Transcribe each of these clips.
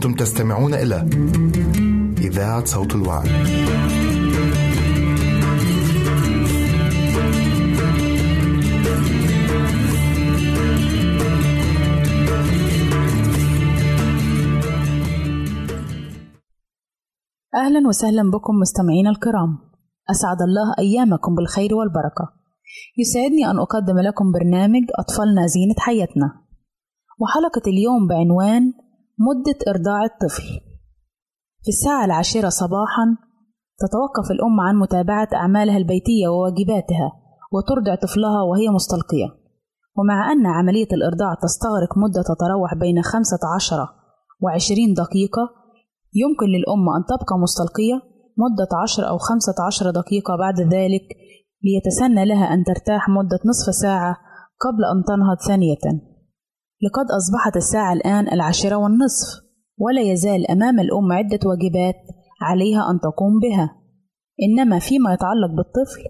تستمعون إلى إذاعة صوت الوعي. أهلا وسهلا بكم مستمعينا الكرام. أسعد الله أيامكم بالخير والبركة. يسعدني أن أقدم لكم برنامج أطفالنا زينة حياتنا. وحلقة اليوم بعنوان مدة إرضاع الطفل. في الساعة العاشرة صباحًا تتوقف الأم عن متابعة أعمالها البيتية وواجباتها وترضع طفلها وهي مستلقية. ومع أن عملية الإرضاع تستغرق مدة تتراوح بين خمسة عشر وعشرين دقيقة يمكن للأم أن تبقى مستلقية مدة عشر أو خمسة عشر دقيقة بعد ذلك ليتسنى لها أن ترتاح مدة نصف ساعة قبل أن تنهض ثانية. لقد أصبحت الساعة الآن العاشرة والنصف ولا يزال أمام الأم عدة واجبات عليها أن تقوم بها. إنما فيما يتعلق بالطفل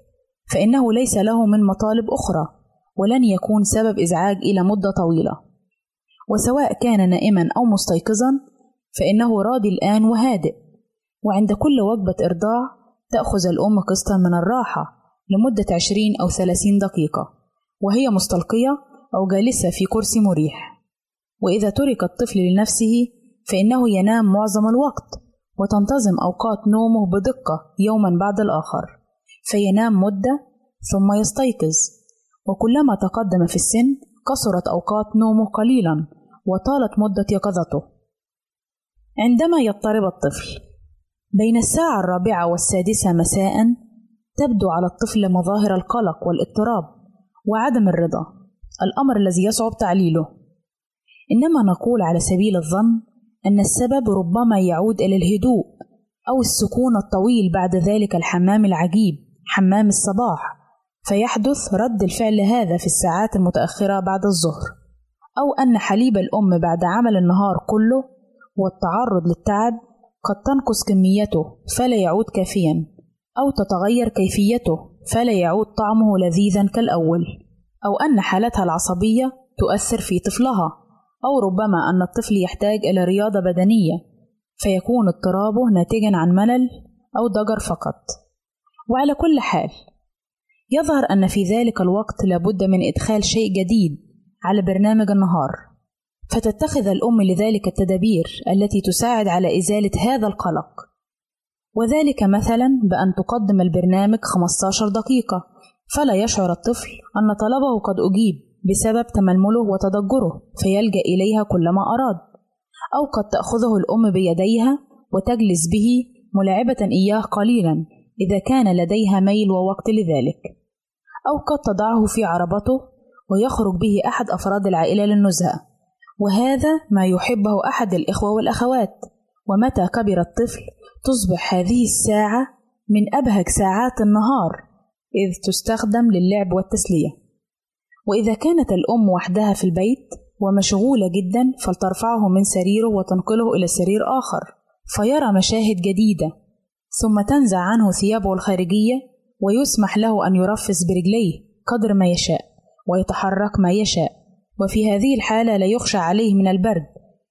فإنه ليس له من مطالب أخرى ولن يكون سبب إزعاج إلى مدة طويلة. وسواء كان نائما أو مستيقظا فإنه راضي الآن وهادئ. وعند كل وجبة إرضاع تأخذ الأم قسطا من الراحة لمدة عشرين أو ثلاثين دقيقة وهي مستلقية أو جالسة في كرسي مريح. وإذا ترك الطفل لنفسه فإنه ينام معظم الوقت وتنتظم أوقات نومه بدقة يوما بعد الآخر. فينام مدة ثم يستيقظ. وكلما تقدم في السن قصرت أوقات نومه قليلا وطالت مدة يقظته. عندما يضطرب الطفل بين الساعة الرابعة والسادسة مساء تبدو على الطفل مظاهر القلق والاضطراب وعدم الرضا. الأمر الذي يصعب تعليله. إنما نقول على سبيل الظن أن السبب ربما يعود إلى الهدوء أو السكون الطويل بعد ذلك الحمام العجيب حمام الصباح فيحدث رد الفعل هذا في الساعات المتأخرة بعد الظهر. أو أن حليب الأم بعد عمل النهار كله والتعرض للتعب قد تنقص كميته فلا يعود كافيا أو تتغير كيفيته فلا يعود طعمه لذيذا كالأول. أو أن حالتها العصبية تؤثر في طفلها أو ربما أن الطفل يحتاج إلى رياضة بدنية فيكون اضطرابه ناتجا عن ملل أو ضجر فقط. وعلى كل حال يظهر أن في ذلك الوقت لابد من إدخال شيء جديد على برنامج النهار. فتتخذ الأم لذلك التدابير التي تساعد على إزالة هذا القلق. وذلك مثلا بأن تقدم البرنامج 15 دقيقة. فلا يشعر الطفل أن طلبه قد أجيب بسبب تململه وتضجره فيلجأ إليها كلما أراد أو قد تأخذه الأم بيديها وتجلس به ملاعبة إياه قليلا إذا كان لديها ميل ووقت لذلك أو قد تضعه في عربته ويخرج به أحد أفراد العائلة للنزهة. وهذا ما يحبه أحد الإخوة والأخوات. ومتى كبر الطفل تصبح هذه الساعة من أبهج ساعات النهار. إذ تستخدم للعب والتسلية. وإذا كانت الأم وحدها في البيت ومشغولة جدا فلترفعه من سريره وتنقله إلى سرير آخر فيرى مشاهد جديدة ثم تنزع عنه ثيابه الخارجية ويسمح له أن يرفس برجليه قدر ما يشاء ويتحرك ما يشاء. وفي هذه الحالة لا يخشى عليه من البرد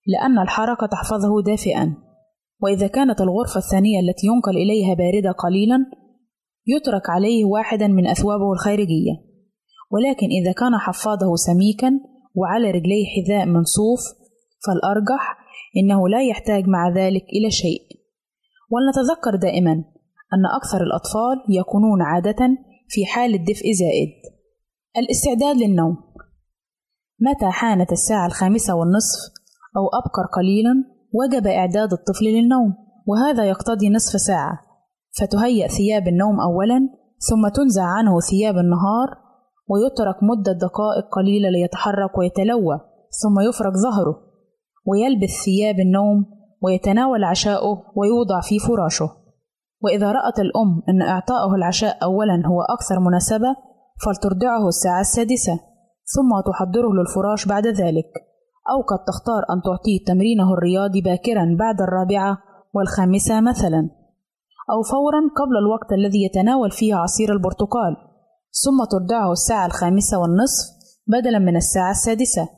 لأن الحركة تحفظه دافئا. وإذا كانت الغرفة الثانية التي ينقل إليها باردة قليلا يترك عليه واحدا من أثوابه الخارجية. ولكن إذا كان حفاضه سميكا وعلى رجليه حذاء من صوف فالأرجح إنه لا يحتاج مع ذلك إلى شيء. ولنتذكر دائما أن أكثر الأطفال يكونون عادة في حالة دفء زائد. الاستعداد للنوم. متى حانت الساعة الخامسة والنصف أو أبكر قليلا وجب إعداد الطفل للنوم وهذا يقتضي نصف ساعة. فتهيأ ثياب النوم أولا ثم تنزع عنه ثياب النهار ويترك مدة دقائق قليلة ليتحرك ويتلوى ثم يفرك ظهره ويلبس ثياب النوم ويتناول عشاؤه ويوضع في فراشه. وإذا رأت الأم أن إعطائه العشاء أولا هو أكثر مناسبة فلترضعه الساعة السادسة ثم تحضره للفراش بعد ذلك. أو قد تختار أن تعطيه تمرينه الرياضي باكرا بعد الرابعة والخامسة مثلا. أو فورا قبل الوقت الذي يتناول فيه عصير البرتقال ثم ترضعه الساعة الخامسة والنصف بدلا من الساعة السادسة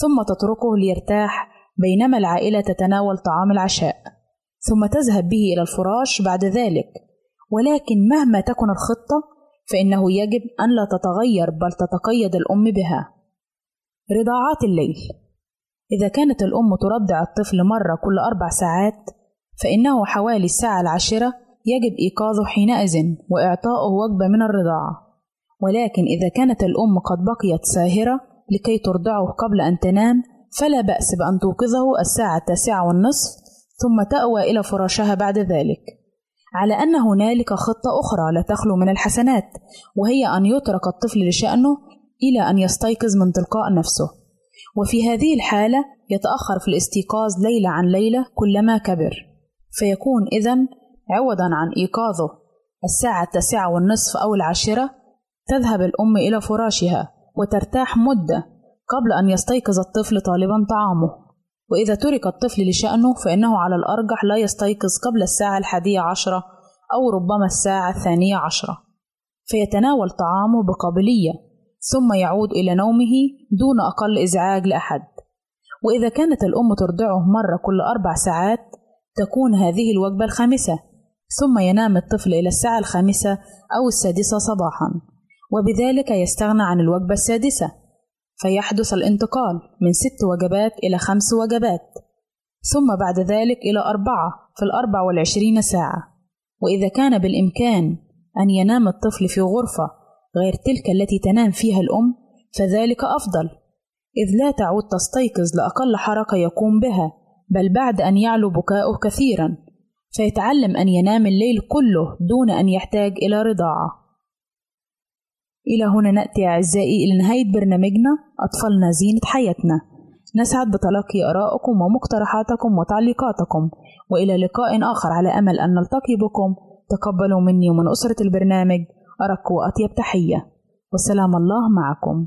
ثم تتركه ليرتاح بينما العائلة تتناول طعام العشاء ثم تذهب به إلى الفراش بعد ذلك. ولكن مهما تكن الخطة فإنه يجب أن لا تتغير بل تتقيد الأم بها. رضاعات الليل. إذا كانت الأم ترضع الطفل مرة كل أربع ساعات فإنه حوالي الساعة العاشرة يجب إيقاظه حينئذ وإعطاؤه وجبة من الرضاعة. ولكن إذا كانت الأم قد بقيت ساهرة لكي ترضعه قبل أن تنام فلا بأس بأن توقظه الساعة التاسعة والنصف ثم تأوى إلى فراشها بعد ذلك. على أن هنالك خطة أخرى لا تخلو من الحسنات وهي أن يترك الطفل لشأنه إلى أن يستيقظ من تلقاء نفسه. وفي هذه الحالة يتأخر في الاستيقاظ ليلة عن ليلة كلما كبر. فيكون إذا عوضا عن إيقاظه. الساعة التاسعة والنصف أو العاشرة تذهب الأم إلى فراشها وترتاح مدة قبل أن يستيقظ الطفل طالبا طعامه. وإذا ترك الطفل لشأنه فإنه على الأرجح لا يستيقظ قبل الساعة الحادية عشرة أو ربما الساعة الثانية عشرة. فيتناول طعامه بقابلية ثم يعود إلى نومه دون أقل إزعاج لأحد. وإذا كانت الأم ترضعه مرة كل أربع ساعات تكون هذه الوجبة الخامسة. ثم ينام الطفل إلى الساعة الخامسة أو السادسة صباحا وبذلك يستغنى عن الوجبة السادسة. فيحدث الانتقال من ست وجبات إلى خمس وجبات ثم بعد ذلك إلى أربعة في الأربع والعشرين ساعة. وإذا كان بالإمكان أن ينام الطفل في غرفة غير تلك التي تنام فيها الأم فذلك أفضل إذ لا تعود تستيقظ لأقل حركة يقوم بها بل بعد أن يعلو بكاؤه كثيرا. فيتعلم أن ينام الليل كله دون أن يحتاج إلى رضاعة. إلى هنا نأتي أعزائي إلى نهاية برنامجنا أطفالنا زينة حياتنا. نسعد بتلقي آرائكم ومقترحاتكم وتعليقاتكم وإلى لقاء آخر على أمل أن نلتقي بكم. تقبلوا مني ومن أسرة البرنامج أرق وأطيب تحية. والسلام الله معكم.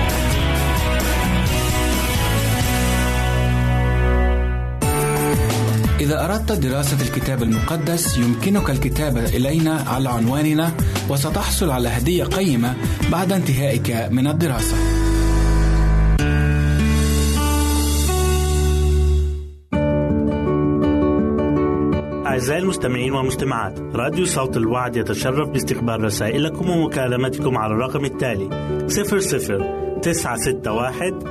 إذا أردت دراسة الكتاب المقدس يمكنك الكتابة إلينا على عنواننا وستحصل على هدية قيمة بعد انتهائك من الدراسة. أعزائي المستمعين والمستمعات راديو صوت الوعد يتشرف باستقبال رسائلكم ومكالمتكم على الرقم التالي 00 961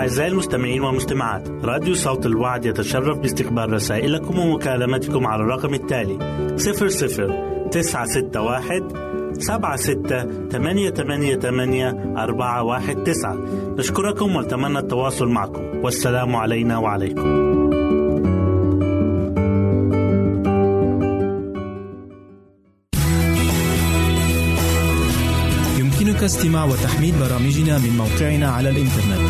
أعزائي المستمعين والمستمعات راديو صوت الوعد يتشرف باستقبال رسائلكم ومكالمتكم على الرقم التالي 00 961 سبعة ستة ثمانية ثمانية ثمانية أربعة واحد تسعة. نشكركم ونتمنى التواصل معكم. والسلام علينا وعليكم. يمكنك استماع وتحميل برامجنا من موقعنا على الإنترنت.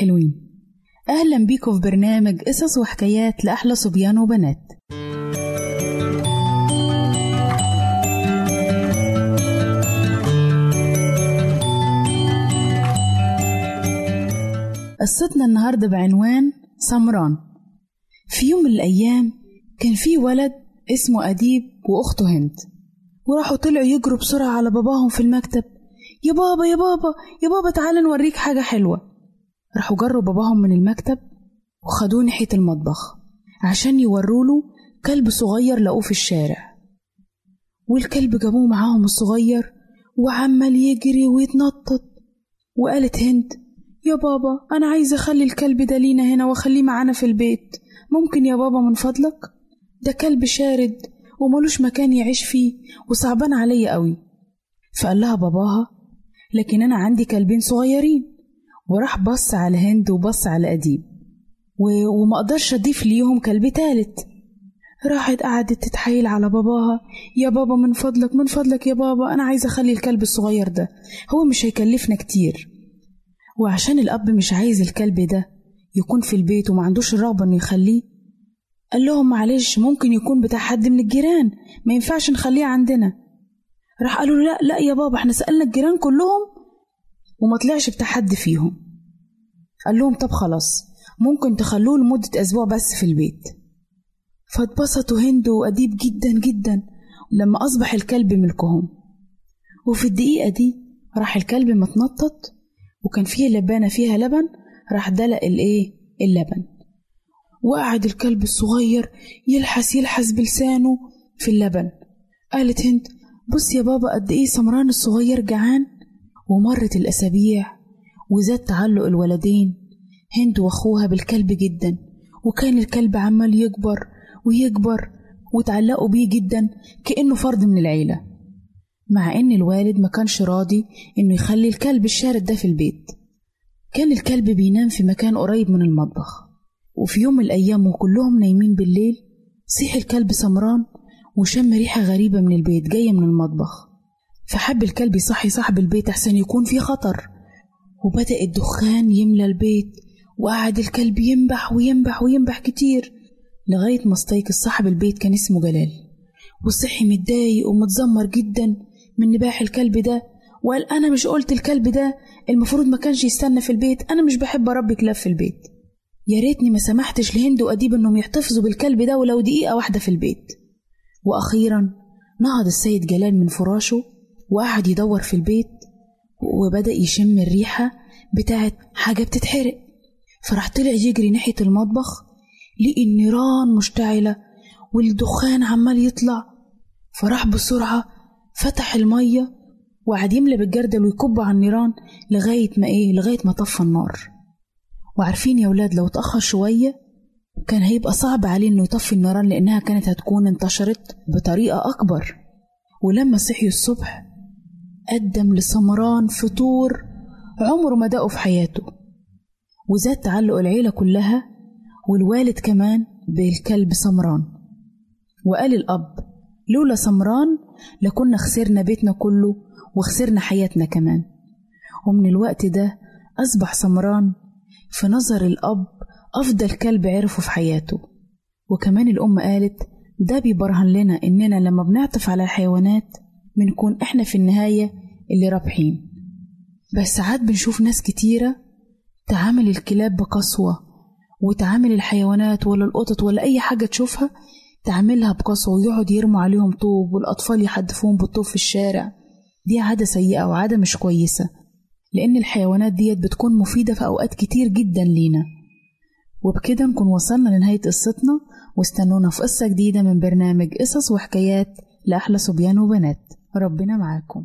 الحلوين أهلا بيكم في برنامج قصص وحكايات لأحلى صبيان وبنات. قصتنا النهاردة بعنوان سمران. في يوم من الأيام كان في ولد اسمه أديب وأخته هند. وراحوا طلعوا يجروا بسرعة على باباهم في المكتب. يا بابا يا بابا يا بابا تعالى نوريك حاجة حلوة. راحوا جروا باباهم من المكتب وخدوه ناحية المطبخ عشان يوروله كلب صغير لقوه في الشارع. والكلب جابوه معاهم الصغير وعمال يجري ويتنطط وقالت هند يا بابا أنا عايزة أخلي الكلب ده لينا هنا وأخليه معانا في البيت. ممكن يا بابا من فضلك؟ ده كلب شارد وملوش مكان يعيش فيه وصعبان عليا قوي فقال لها باباها لكن أنا عندي كلبين صغيرين. وراح بص على هند وبص على أديب. و... وما قدرش أضيف ليهم كلب تالت. راحت قعدت تتحايل على باباها. يا بابا من فضلك من فضلك يا بابا أنا عايزة أخلي الكلب الصغير ده. هو مش هيكلفنا كتير. وعشان الأب مش عايز الكلب ده يكون في البيت وما عندوش الرغبة إنه يخليه قال لهم معلش ممكن يكون بتاع حد من الجيران ما ينفعش نخليه عندنا. راح قالوا له لا لا يا بابا إحنا سألنا الجيران كلهم وما طلعش بتاع حد فيهم. قال لهم طب خلاص ممكن تخلوه لمدة أسبوع بس في البيت. فاتبسطوا هند وأديب جدا جدا لما أصبح الكلب ملكهم. وفي الدقيقة دي راح الكلب متنطط وكان فيه لبانة فيها لبن راح دلق الإيه؟ اللبن. وقعد الكلب الصغير يلحس يلحس بلسانه في اللبن. قالت هند بص يا بابا قد إيه سمران الصغير جعان. ومرت الأسابيع وزاد تعلق الولدين هند وأخوها بالكلب جدا وكان الكلب عمال يكبر ويكبر وتعلقوا بيه جدا كأنه فرد من العيلة. مع إن الوالد ما كانش راضي إنه يخلي الكلب الشارد ده في البيت. كان الكلب بينام في مكان قريب من المطبخ. وفي يوم من الأيام وكلهم نايمين بالليل صيح الكلب سمران وشم ريحة غريبة من البيت جاية من المطبخ. فحب الكلب يصحي صاحب البيت أحسن يكون في خطر. وبدأ الدخان يملى البيت وقعد الكلب ينبح وينبح وينبح كتير لغاية ما استيقظ صاحب البيت كان اسمه جلال. وصحي متضايق ومتذمر جدا من نباح الكلب ده وقال أنا مش قلت الكلب ده المفروض ما كانش يستنى في البيت أنا مش بحب أربي كلاب في البيت. يا ريتني ما سمحتش لهند وأديب إنهم يحتفظوا بالكلب ده ولو دقيقة واحدة في البيت. وأخيرا نهض السيد جلال من فراشه وقعد يدور في البيت وبدأ يشم الريحة بتاعت حاجة بتتحرق. فراح طلع يجري ناحية المطبخ لقي النيران مشتعلة والدخان عمال يطلع. فراح بسرعة فتح المية وقعد يملى بالجردل ويكب على النيران لغاية ما إيه لغاية ما طفى النار. وعارفين يا ولاد لو اتأخر شوية كان هيبقى صعب عليه إنه يطفي النيران لأنها كانت هتكون انتشرت بطريقة أكبر. ولما صحي الصبح قدم لسمران فطور عمره ما دقه في حياته وزاد تعلق العيلة كلها والوالد كمان بالكلب سمران. وقال الأب لولا سمران لكنا خسرنا بيتنا كله وخسرنا حياتنا كمان. ومن الوقت ده أصبح سمران في نظر الأب أفضل كلب عرفه في حياته. وكمان الأم قالت ده بيبرهن لنا إننا لما بنعطف على الحيوانات بنكون إحنا في النهاية اللي رابحين. بس ساعات بنشوف ناس كتيرة تعامل الكلاب بقسوة وتعامل الحيوانات ولا القطط ولا أي حاجة تشوفها تعاملها بقسوة ويقعد يرموا عليهم طوب والأطفال يحدفوهم بالطوب في الشارع. دي عادة سيئة وعادة مش كويسة لأن الحيوانات ديت بتكون مفيدة في أوقات كتير جدا لينا. وبكده نكون وصلنا لنهاية قصتنا واستنونا في قصة جديدة من برنامج قصص وحكايات لأحلى صبيان وبنات. ربنا معاكم.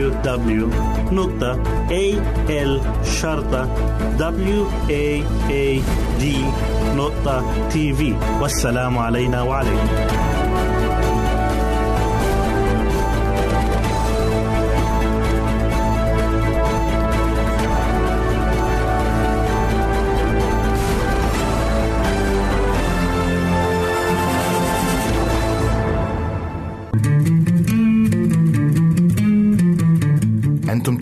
www.al-waad.tv والسلام علينا وعليكم.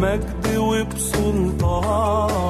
بمجد وبسلطان.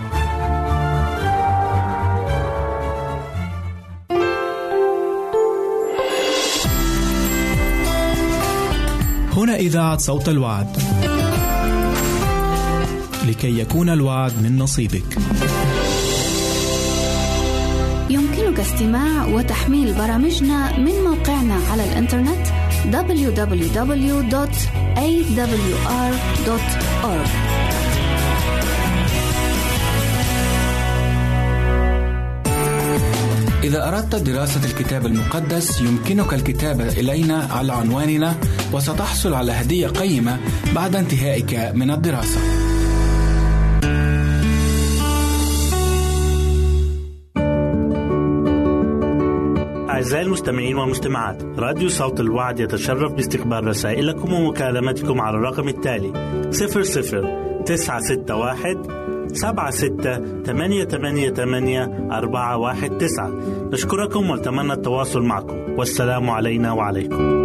إذاعة صوت الوعد. لكي يكون الوعد من نصيبك. يمكنك استماع وتحميل برامجنا من موقعنا على الإنترنت www.awr.org إذا أردت دراسة الكتاب المقدس يمكنك الكتابة إلينا على عنواننا وستحصل على هدية قيمة بعد انتهائك من الدراسة. أعزائي المستمعين والمستمعات راديو صوت الوعد يتشرف باستقبال رسائلكم ومكالمتكم على الرقم التالي 00 961 سبعة ستة ثمانية ثمانية ثمانية أربعة واحد تسعة. نشكركم ونتمنى التواصل معكم. والسلام علينا وعليكم.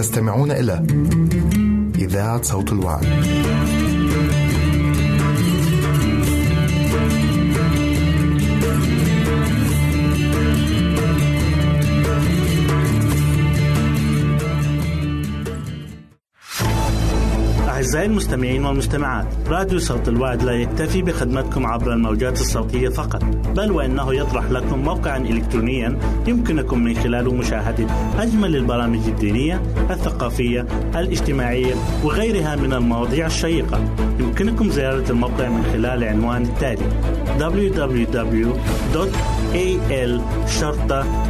تستمعون إلى إذاعة صوت الوعد. أعزائي المستمعين والمستمعات راديو صوت الوعد لا يكتفي بخدمتكم عبر الموجات الصوتية فقط بل وإنه يطرح لكم موقعا إلكترونيا يمكنكم من خلاله مشاهدة أجمل البرامج الدينية الثقافية الاجتماعية وغيرها من المواضيع الشيقة. يمكنكم زيارة الموقع من خلال العنوان التالي www.awr.org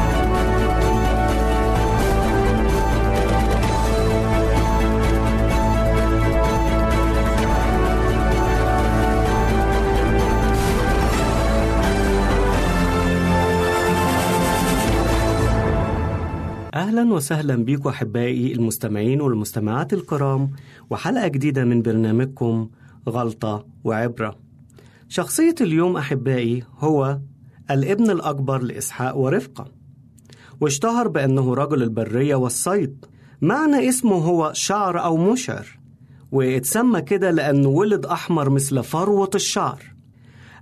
أهلا وسهلا بكم أحبائي المستمعين والمستمعات الكرام وحلقة جديدة من برنامجكم غلطة وعبرة. شخصية اليوم أحبائي هو الابن الأكبر لإسحاق ورفقة. واشتهر بأنه رجل البرية والصيد. معنى اسمه هو شعر أو مشعر. واتسمى كده لأنه ولد أحمر مثل فروة الشعر.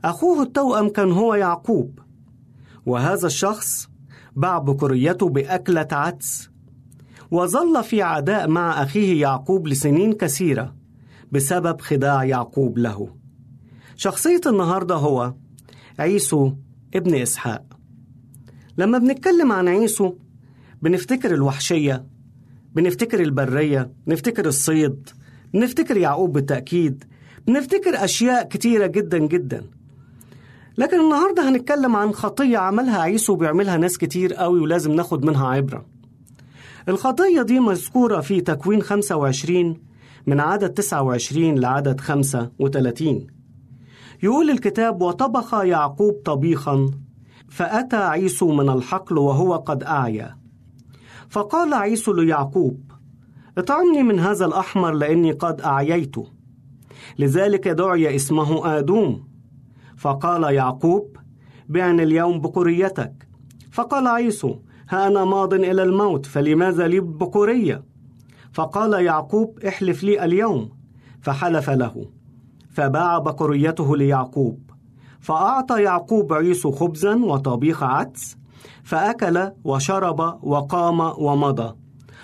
أخوه التوأم كان هو يعقوب. وهذا الشخص باع بكريته بأكلة عدس. وظل في عداء مع أخيه يعقوب لسنين كثيرة بسبب خداع يعقوب له. شخصية النهاردة هو عيسو ابن إسحاق. لما بنتكلم عن عيسو بنفتكر الوحشية بنفتكر البرية بنفتكر الصيد بنفتكر يعقوب بالتأكيد بنفتكر أشياء كتيرة جدا جدا. لكن النهاردة هنتكلم عن خطية عملها عيسو بيعملها ناس كتير قوي ولازم ناخد منها عبرة. الخطية دي مذكورة في تكوين 25 من عدد 29 لعدد 35 يقول الكتاب وطبخ يعقوب طبيخا فأتى عيسو من الحقل وهو قد أعيا. فقال عيسو ليعقوب اطعمني من هذا الأحمر لأني قد أعييت لذلك دعي اسمه آدوم. فقال يعقوب بعني اليوم بكوريتك فقال عيسو ها أنا ماض إلى الموت فلماذا لي بكورية فقال يعقوب احلف لي اليوم. فحلف له. فباع بكوريته ليعقوب. فأعطى يعقوب عيسو خبزا وطبيخ عدس فأكل وشرب وقام ومضى.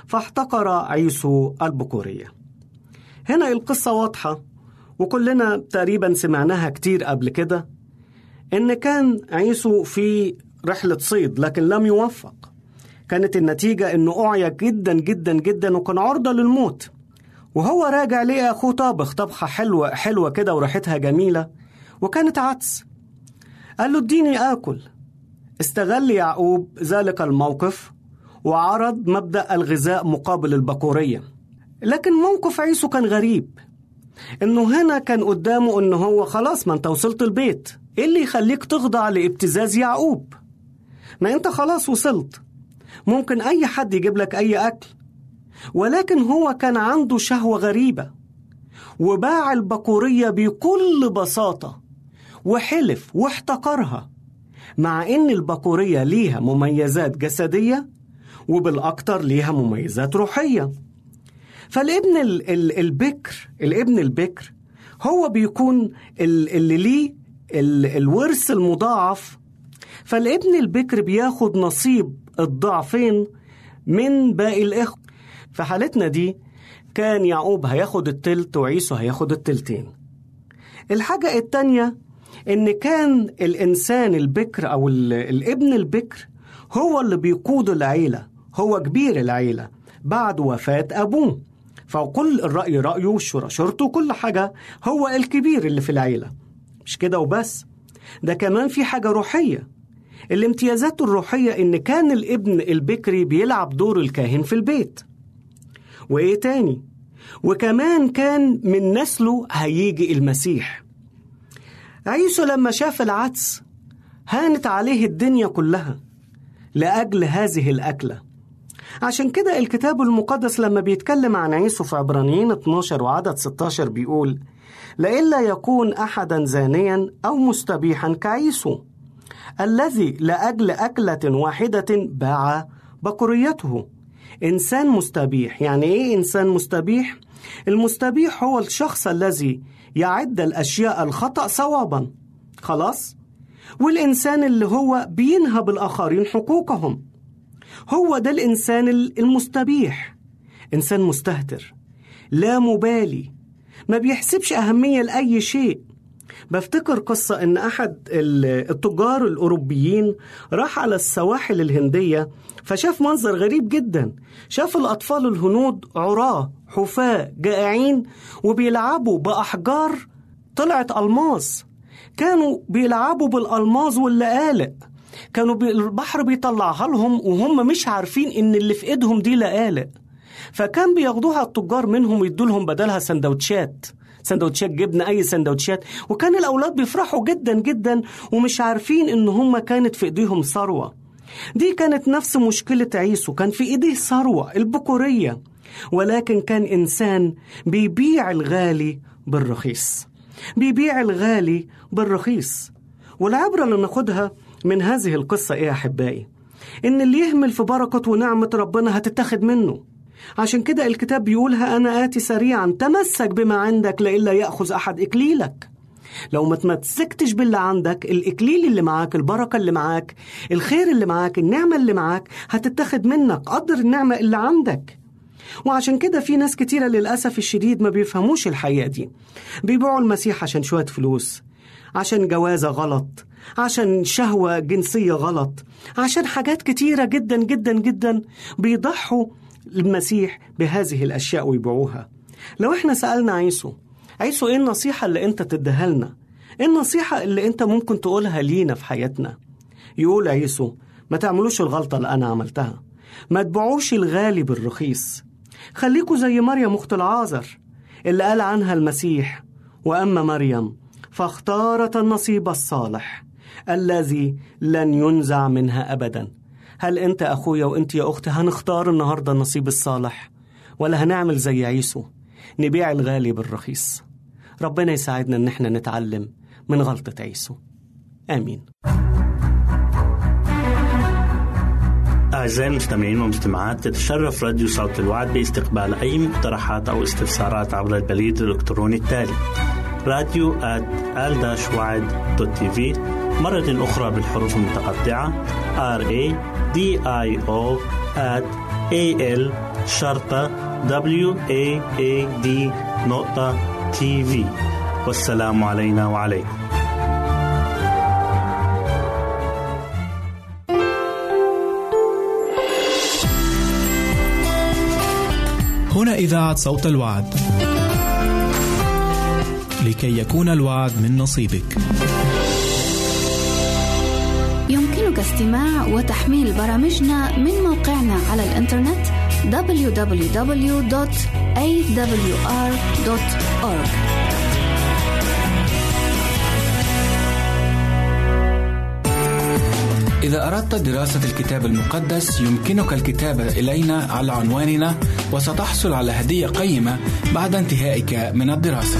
فاحتقر عيسو البكورية هنا القصة واضحة. وكلنا تقريبا سمعناها كتير قبل كده إن كان عيسو في رحلة صيد لكن لم يوفق. كانت النتيجة إنه أعيا جدا جدا جدا وكان عرضة للموت. وهو راجع لقى أخوه طابخ طبخة حلوة حلوة كده وريحتها جميلة وكانت عدس. قال له اديني آكل. استغل يعقوب ذلك الموقف وعرض مبدأ الغذاء مقابل البكورية. لكن موقف عيسو كان غريب. إنه هنا كان قدامه ان هو خلاص ما أنت وصلت البيت. إيه اللي يخليك تخضع لابتزاز يعقوب؟ ما أنت خلاص وصلت. ممكن أي حد يجيب لك أي أكل. ولكن هو كان عنده شهوة غريبة. وباع البكورية بكل بساطة. وحلف واحتقرها. مع إن البكورية ليها مميزات جسدية. وبالأكتر ليها مميزات روحية. فالابن ال- ال- البكر الابن البكر هو بيكون ال- اللي ليه ال- الورث المضاعف. فالابن البكر بياخد نصيب الضعفين من باقي الإخوة. في حالتنا دي كان يعقوب هياخد التلت وعيسو هياخد التلتين. الحاجة التانية إن كان الإنسان البكر أو ال- الابن البكر هو اللي بيقود العيلة هو كبير العيلة بعد وفاة أبوه. فكل الرأي رأيه والشورى شورته كل حاجة هو الكبير اللي في العيلة. مش كده وبس. ده كمان في حاجة روحية. الامتيازات الروحية إن كان الابن البكري بيلعب دور الكاهن في البيت. وإيه تاني؟ وكمان كان من نسله هيجي المسيح. عيسو لما شاف العدس هانت عليه الدنيا كلها لأجل هذه الأكلة. عشان كده الكتاب المقدس لما بيتكلم عن عيسو في عبرانيين 12 وعدد 16 بيقول لئلا يكون أحدا زانيا أو مستبيحا كعيسو الذي لأجل أكلة واحدة باع بكريته إنسان مستبيح يعني إيه إنسان مستبيح؟ المستبيح هو الشخص الذي يعد الأشياء الخطأ صوابا خلاص؟ والإنسان اللي هو بينهب الآخرين حقوقهم هو ده الإنسان المستبيح. إنسان مستهتر لا مبالي ما بيحسبش أهمية لأي شيء. بفتكر قصة إن أحد التجار الأوروبيين راح على السواحل الهندية فشاف منظر غريب جدا. شاف الأطفال الهنود عراة حفاة جائعين وبيلعبوا بأحجار طلعت ألماس كانوا بيلعبوا بالألماظ واللقالق كانوا البحر بيطلعها لهم وهم مش عارفين إن اللي في إيدهم دي لقالق فكان بياخدوها التجار منهم ويدوا لهم بدلها سندوتشات سندوتشات جبنة أي سندوتشات. وكان الأولاد بيفرحوا جدا جدا ومش عارفين إن هم كانت في إيديهم ثروة. دي كانت نفس مشكلة عيسو كان في إيديه ثروة البكورية. ولكن كان إنسان بيبيع الغالي بالرخيص. بيبيع الغالي بالرخيص. والعبرة اللي ناخدها من هذه القصة إيه يا أحبائي؟ إن اللي يهمل في بركة ونعمة ربنا هتتاخد منه. عشان كده الكتاب بيقولها أنا آتي سريعا تمسك بما عندك لإلا يأخذ أحد إكليلك لو ما تمسكتش باللي عندك الإكليل اللي معاك البركة اللي معاك الخير اللي معاك النعمة اللي معاك هتتاخد منك قدر النعمة اللي عندك. وعشان كده في ناس كتيرة للأسف الشديد ما بيفهموش الحقيقة دي. بيبيعوا المسيح عشان شوية فلوس عشان جوازة غلط عشان شهوة جنسية غلط عشان حاجات كتيرة جدا جدا جدا بيضحوا المسيح بهذه الأشياء ويبيعوها. لو إحنا سألنا عيسو عيسو إيه النصيحة اللي أنت تديها لنا؟ إيه النصيحة اللي أنت ممكن تقولها لينا في حياتنا؟ يقول عيسو ما تعملوش الغلطة اللي أنا عملتها. ما تبيعوش الغالي بالرخيص. خليكوا زي مريم أخت العازر اللي قال عنها المسيح وأما مريم فاختارت النصيب الصالح. الذي لن ينزع منها أبدا. هل أنت أخويا وأنت يا أختي هنختار النهاردة النصيب الصالح؟ ولا هنعمل زي عيسو نبيع الغالي بالرخيص. ربنا يساعدنا إن إحنا نتعلم من غلطة عيسو. آمين. أعزائي المستمعين والمستمعات تتشرف راديو صوت الوعد باستقبال أي مقترحات أو استفسارات عبر البريد الإلكتروني التالي راديو آل مرة أخرى بالحروف المتقطعة. R A D I O at A L شرطة W A A D نقطة تي في والسلام علينا وعليكم. هنا إذاعة صوت الوعد. لكي يكون الوعد من نصيبك. يمكنك استماع وتحميل برامجنا من موقعنا على الإنترنت www.awr.org إذا أردت دراسة الكتاب المقدس يمكنك الكتابة إلينا على عنواننا وستحصل على هدية قيمة بعد انتهائك من الدراسة.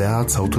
إذاعة صوت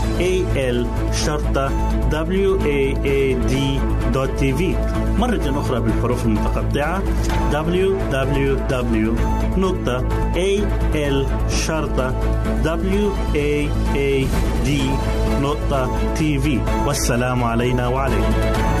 www.al-waad.tv مرة أخرى بالحروف المتقطعة. Www www.al-waad.tv والسلام علينا وعليكم.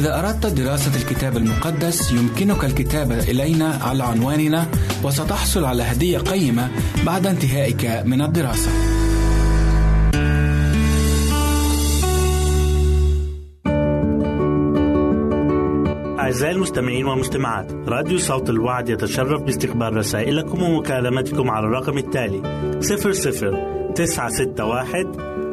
إذا أردت دراسة الكتاب المقدس يمكنك الكتابة إلينا على عنواننا وستحصل على هدية قيمة بعد انتهائك من الدراسة. أعزائي المستمعين والمستمعات راديو صوت الوعد يتشرف باستقبال رسائلكم ومكالمتكم على الرقم التالي 00 961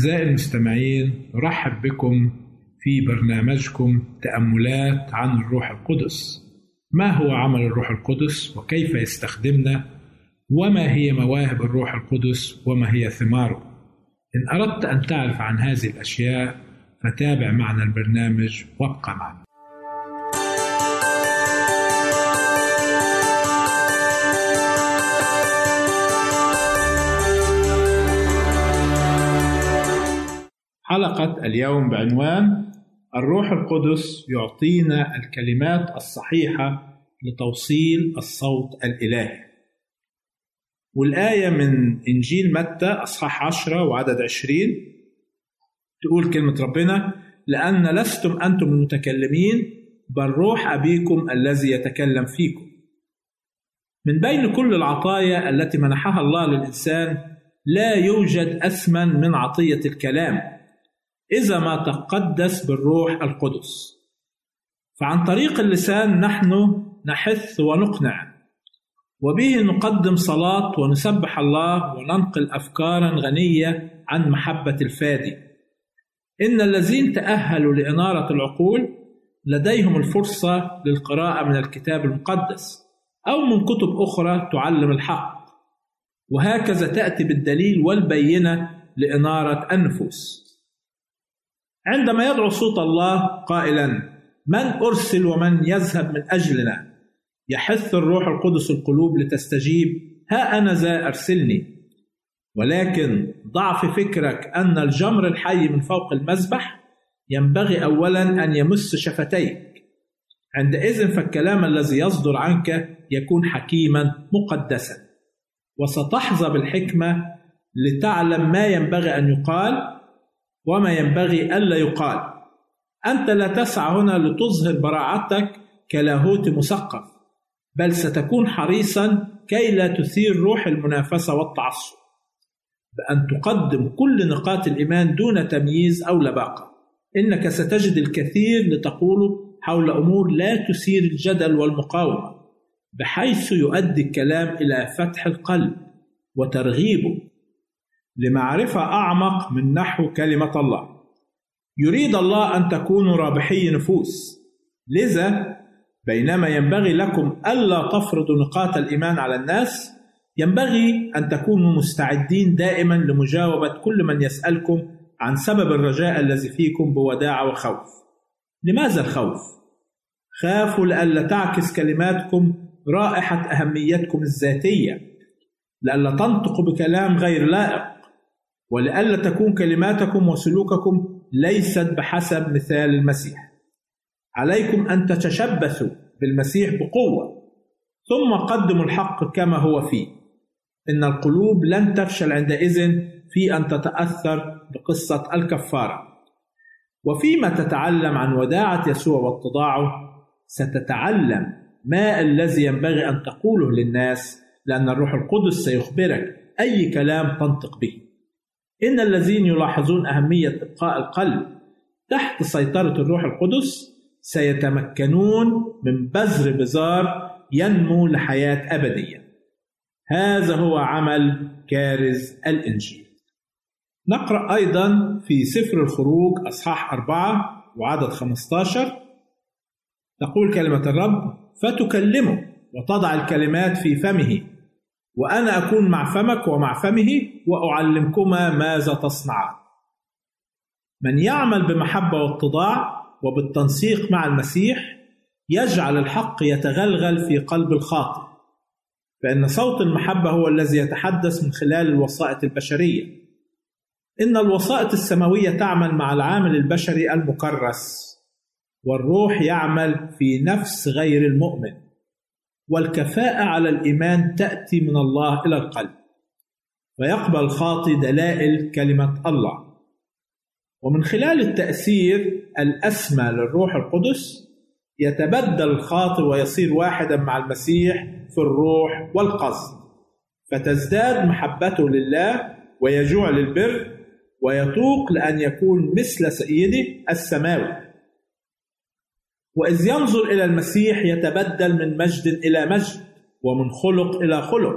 أعزائي المستمعين نرحب بكم في برنامجكم تأملات عن الروح القدس. ما هو عمل الروح القدس وكيف يستخدمنا؟ وما هي مواهب الروح القدس؟ وما هي ثماره؟ إن أردت أن تعرف عن هذه الأشياء فتابع معنا البرنامج وابقى معنا. حلقة اليوم بعنوان الروح القدس يعطينا الكلمات الصحيحة لتوصيل الصوت الإلهي. والآية من إنجيل متى أصحاح عشرة وعدد عشرين تقول كلمة ربنا لأن لستم أنتم المتكلمين بل روح أبيكم الذي يتكلم فيكم. من بين كل العطايا التي منحها الله للإنسان لا يوجد أثمن من عطية الكلام. إذا ما تقدس بالروح القدس. فعن طريق اللسان نحن نحث ونقنع. وبه نقدم صلاة ونسبح الله وننقل أفكارا غنية عن محبة الفادي. إن الذين تأهلوا لإنارة العقول لديهم الفرصة للقراءة من الكتاب المقدس أو من كتب أخرى تعلم الحق. وهكذا تأتي بالدليل والبينة لإنارة النفوس عندما يدعو صوت الله قائلا من أرسل ومن يذهب من أجلنا؟ يحث الروح القدس القلوب لتستجيب ها أنا ذا أرسلني. ولكن ضع في فكرك أن الجمر الحي من فوق المذبح ينبغي اولا أن يمس شفتيك. عندئذ فالكلام الذي يصدر عنك يكون حكيما مقدسا. وستحظى بالحكمة لتعلم ما ينبغي أن يقال وما ينبغي ألا يقال. أنت لا تسعى هنا لتظهر براعتك كلاهوت مثقف بل ستكون حريصا كي لا تثير روح المنافسة والتعصب. بأن تقدم كل نقاط الإيمان دون تمييز أو لباقة. إنك ستجد الكثير لتقوله حول أمور لا تثير الجدل والمقاومة بحيث يؤدي الكلام إلى فتح القلب وترغيبه لمعرفة أعمق من نحو كلمة الله. يريد الله أن تكونوا رابحي نفوس، لذا بينما ينبغي لكم ألا تفرضوا نقاط الإيمان على الناس، ينبغي أن تكونوا مستعدين دائما لمجاوبة كل من يسألكم عن سبب الرجاء الذي فيكم بوداعة وخوف. لماذا الخوف؟ خافوا لئلا تعكس كلماتكم رائحة أهميتكم الذاتية، لئلا تنطق بكلام غير لائق ولئلا تكون كلماتكم وسلوككم ليست بحسب مثال المسيح. عليكم أن تتشبثوا بالمسيح بقوة ثم قدموا الحق كما هو فيه. إن القلوب لن تفشل عندئذ في أن تتأثر بقصة الكفارة. وفيما تتعلم عن وداعة يسوع واتضاعه ستتعلم ما الذي ينبغي أن تقوله للناس لأن الروح القدس سيخبرك أي كلام تنطق به. إن الذين يلاحظون أهمية إبقاء القلب تحت سيطرة الروح القدس سيتمكنون من بذر بذار ينمو لحياة أبدية. هذا هو عمل كارز الإنجيل. نقرأ أيضا في سفر الخروج أصحاح أربعة وعدد 15 تقول كلمة الرب فتكلمه وتضع الكلمات في فمه وأنا أكون مع فمك ومع فمه وأعلمكما ماذا تصنعان. من يعمل بمحبة واتضاع وبالتنسيق مع المسيح يجعل الحق يتغلغل في قلب الخاطئ. فإن صوت المحبة هو الذي يتحدث من خلال الوسائط البشرية. إن الوسائط السماوية تعمل مع العامل البشري المكرس والروح يعمل في نفس غير المؤمن. والكفاءة على الإيمان تأتي من الله إلى القلب. فيقبل الخاطي دلائل كلمة الله. ومن خلال التأثير الأسمى للروح القدس يتبدل الخاطئ ويصير واحدا مع المسيح في الروح والقصد. فتزداد محبته لله ويجوع للبر ويتوق لأن يكون مثل سيده السماوي. وإذ ينظر إلى المسيح يتبدل من مجد إلى مجد ومن خلق إلى خلق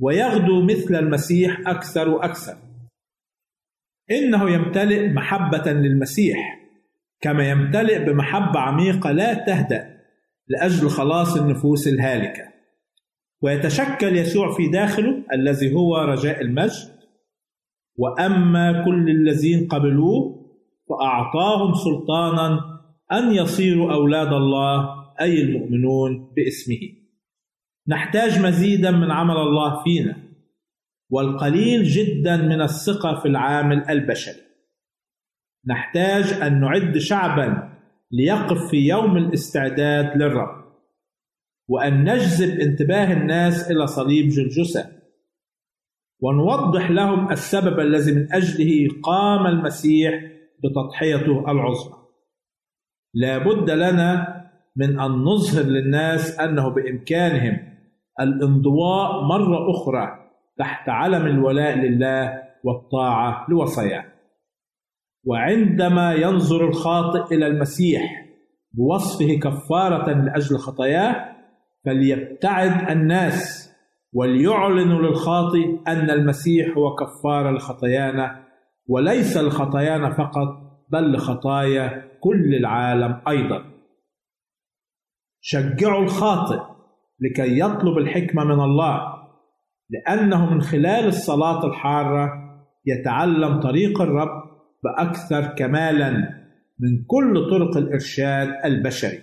ويغدو مثل المسيح أكثر وأكثر. إنه يمتلئ محبة للمسيح كما يمتلئ بمحبة عميقة لا تهدأ لأجل خلاص النفوس الهالكة. ويتشكل يسوع في داخله الذي هو رجاء المجد. وأما كل الذين قبلوه فأعطاهم سلطانا أن يصيروا أولاد الله أي المؤمنون باسمه. نحتاج مزيدا من عمل الله فينا والقليل جدا من الثقة في العامل البشري. نحتاج أن نعد شعبا ليقف في يوم الاستعداد للرب وأن نجذب انتباه الناس إلى صليب جلجسة ونوضح لهم السبب الذي من أجله قام المسيح بتضحيته العظمى. لا بد لنا من أن نظهر للناس أنه بإمكانهم الانضواء مرة أخرى تحت علم الولاء لله والطاعة لوصاياه. وعندما ينظر الخاطئ إلى المسيح بوصفه كفارة لأجل خطاياه فليبتعد الناس وليعلنوا للخاطئ أن المسيح هو كفارة لخطايانا وليس لخطايانا فقط بل لخطايا كل العالم أيضا. شجعوا الخاطئ لكي يطلب الحكمة من الله لأنه من خلال الصلاة الحارة يتعلم طريق الرب بأكثر كمالا من كل طرق الإرشاد البشري.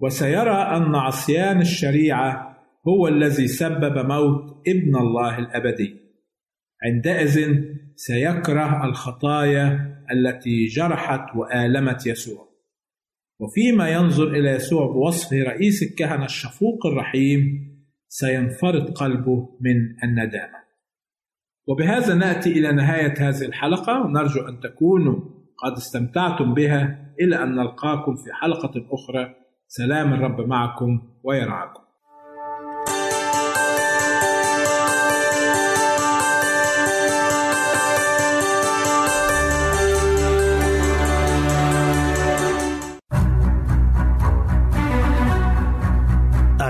وسيرى أن عصيان الشريعة هو الذي سبب موت ابن الله الأبدي. عندئذ سيكره الخطايا التي جرحت وآلمت يسوع. وفيما ينظر إلى يسوع بوصفه رئيس الكهنة الشفوق الرحيم سينفرد قلبه من الندامة. وبهذا نأتي إلى نهاية هذه الحلقة ونرجو أن تكونوا قد استمتعتم بها إلى أن نلقاكم في حلقة أخرى. سلام الرب معكم ويرعاكم.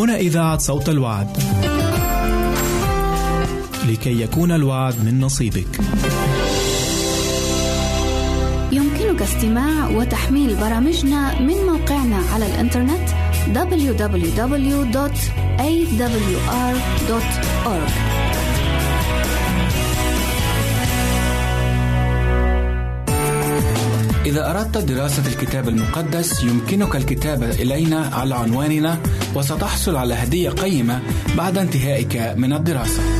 هنا إذاعة صوت الوعد. لكي يكون الوعد من نصيبك. يمكنك استماع وتحميل برامجنا من موقعنا على الإنترنت www.awr.org إذا أردت دراسة الكتاب المقدس يمكنك الكتابة إلينا على عنواننا وستحصل على هدية قيمة بعد انتهائك من الدراسة.